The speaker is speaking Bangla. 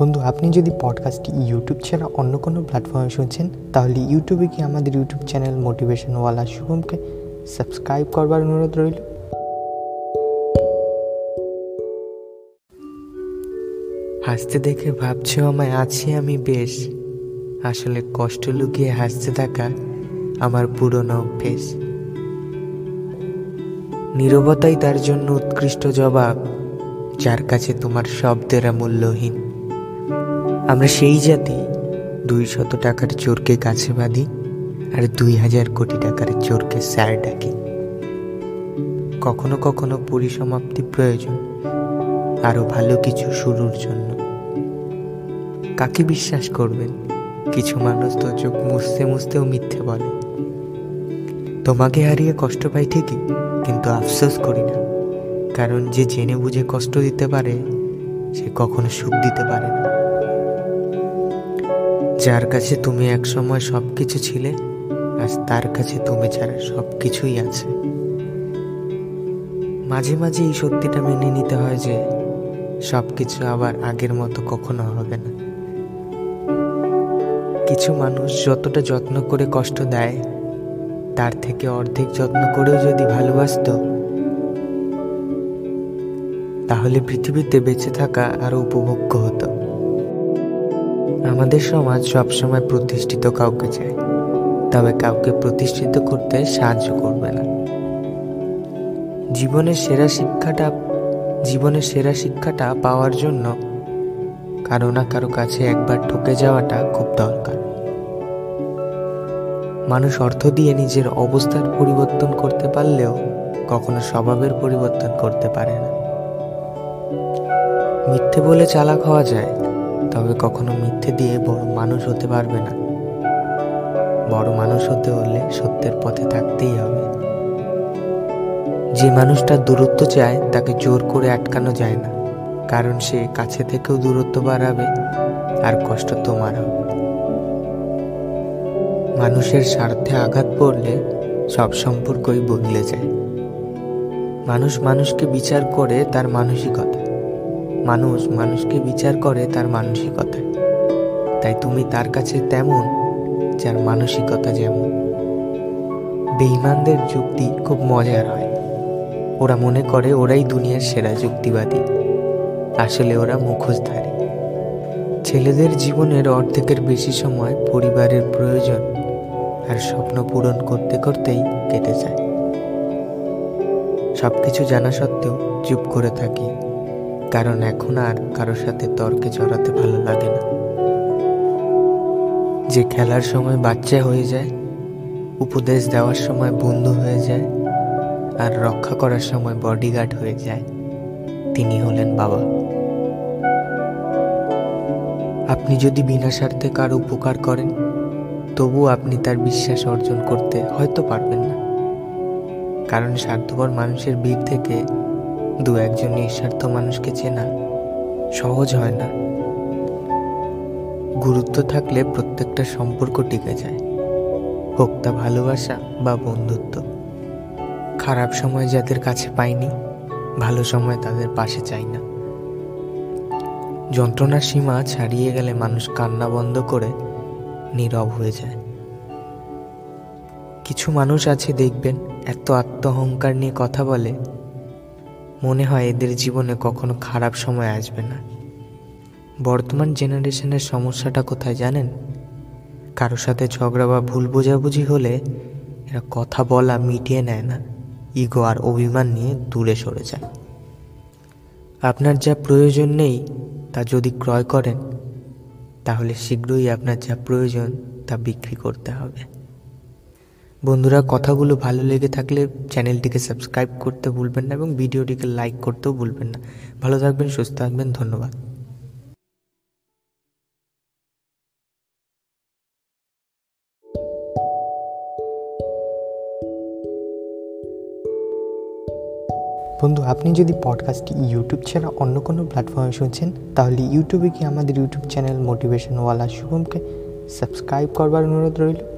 বন্ধু, আপনি যদি পডকাস্টটি ইউটিউব ছাড়া অন্য কোনো প্ল্যাটফর্মে শুনছেন, তাহলে ইউটিউবে কি আমাদের ইউটিউব চ্যানেল মোটিভেশনওয়ালা শুভমকে সাবস্ক্রাইব করবার অনুরোধ রইল? হাসতে দেখে ভাবছ আমায়, আছি আমি বেশ। আসলে কষ্ট লুকিয়ে হাসতে থাকা আমার পুরনো অভ্যেস। নীরবতাই তার জন্য উৎকৃষ্ট জবাব, যার কাছে তোমার শব্দেরা মূল্যহীন আমরা সেই জাতি দুই শত টাকার চোরকে কাছে বাঁধি আর দুই হাজার কোটি টাকার চোরকে স্যার ডাকি। কখনো কখনো পরিসমাপ্তি প্রয়োজন, আরও ভালো কিছু শুরুর জন্য। কাকে বিশ্বাস করবেন? কিছু মানুষ তো চোখ মুছতে মুছতেও মিথ্যে বলে। তোমাকে হারিয়ে কষ্ট পাই ঠিকই, কিন্তু আফসোস করি না। কারণ যে জেনে বুঝে কষ্ট দিতে পারে, সে কখনো সুখ দিতে পারে না। যার কাছে তুমি একসময় সব কিছু ছিলে, আজ তার কাছে তুমি ছাড়া সব কিছুই আছে। মাঝে মাঝে এই সত্যিটা মেনে নিতে হয় যে সব কিছু আবার আগের মতো কখনো হবে না। কিছু মানুষ যতটা যত্ন করে কষ্ট দেয়, তার থেকে অর্ধেক যত্ন করেও যদি ভালোবাসত, তাহলে পৃথিবীতে বেঁচে থাকা আরও উপভোগ্য হতো। আমাদের সমাজ সবসময় প্রতিষ্ঠিত কাউকে চায়, তবে কাউকে প্রতিষ্ঠিত করতে সাহায্য করবে না। জীবনের সেরা শিক্ষাটা, জীবনের সেরা শিক্ষাটা পাওয়ার জন্য কারও না কারও কাছে একবার ঠকে যাওয়াটা খুব দরকার। মানুষ অর্থ দিয়ে নিজের অবস্থার পরিবর্তন করতে পারলেও কখনো স্বভাবের পরিবর্তন করতে পারে না। মিথ্যে বলে চালাক হওয়া যায় তবে কখনো মিথ্যে দিয়ে বড় মানুষ হতে পারবে না। বড় মানুষ হতে হলে সত্যের পথে থাকতেই হবে। যে মানুষটা দূরত্ব চায়, তাকে জোর করে আটকানো যায় না। কারণ সে কাছে থেকেও দূরত্ব বাড়াবে, আর কষ্ট তোমার হবে। মানুষের স্বার্থে আঘাত পড়লে সব সম্পর্কই বদলে যায়। মানুষ মানুষকে বিচার করে তার মানসিকতা। মানুষ মানুষকে বিচার করে তার মানসিকতায়। তাই তুমি তার কাছে তেমন, যার মানসিকতা যেমন। বেইমানদের যুক্তি খুব মজার হয়। ওরা মনে করে ওরাই দুনিয়ার সেরা যুক্তিবাদী। আসলে ওরা মুখোশধারী। ছেলেদের জীবনের অর্ধেকের বেশি সময় পরিবারের প্রয়োজন আর স্বপ্ন পূরণ করতে করতেই কেটে যায়। সবকিছু জানা সত্ত্বেও চুপ করে থাকি। কারণ এখন আর কারোর সাথে তর্কে জড়াতে ভালো লাগে না। যে খেলার সময় বাচ্চা হয়ে যায়, উপদেশ দেওয়ার সময় বন্ধু হয়ে যায়, আর রক্ষা করার সময় বডিগার্ড হয়ে যায়, তিনি হলেন বাবা। আপনি যদি বিনা স্বার্থে কার উপকার করেন, তবু আপনি তার বিশ্বাস অর্জন করতে হয়তো পারবেন না। কারণ স্বার্থপর মানুষের ভিড় থেকে দু একজন নিঃস্বার্থ মানুষকে চেনা সহজ হয় না। গুরুত্ব থাকলে প্রত্যেকটা সম্পর্ক টিকে যায়। হোক তা ভালোবাসা বা বন্ধুত্ব। খারাপ সময় যাদের কাছে পাইনি, ভালো সময় তাদের পাশে চাই না। যন্ত্রণার সীমা ছাড়িয়ে গেলে মানুষ কান্না বন্ধ করে নীরব হয়ে যায়। কিছু মানুষ আছে দেখবেন, এত আত্মহংকার নিয়ে কথা বলে মনে হয় এদের জীবনে কখনো খারাপ সময় আসবে না। বর্তমান জেনারেশনের সমস্যাটা কোথায় জানেন? কারোর সাথে ঝগড়া বা ভুল বোঝাবুঝি হলে এরা কথা বলা মিটিয়ে নেয় না। ইগো আর অভিমান নিয়ে দূরে সরে যায়। আপনার যা প্রয়োজন নেই, তা যদি ক্রয় করেন, তাহলে শীঘ্রই আপনার যা প্রয়োজন, তা বিক্রি করতে হবে। বন্ধুরা, কথাগুলো ভালো লেগে থাকলে চ্যানেলটিকে সাবস্ক্রাইব করতে ভুলবেন না এবং ভিডিওটিকে লাইক করতেও ভুলবেন না। ভালো থাকবেন, সুস্থ থাকবেন, ধন্যবাদ। বন্ধু, আপনি যদি পডকাস্টটি ইউটিউব ছাড়া অন্য কোনো প্ল্যাটফর্মে শুনছেন, তাহলে ইউটিউবে কি আমাদের ইউটিউব চ্যানেল মোটিভেশনওয়ালা শুভমকে সাবস্ক্রাইব করবার অনুরোধ রইল।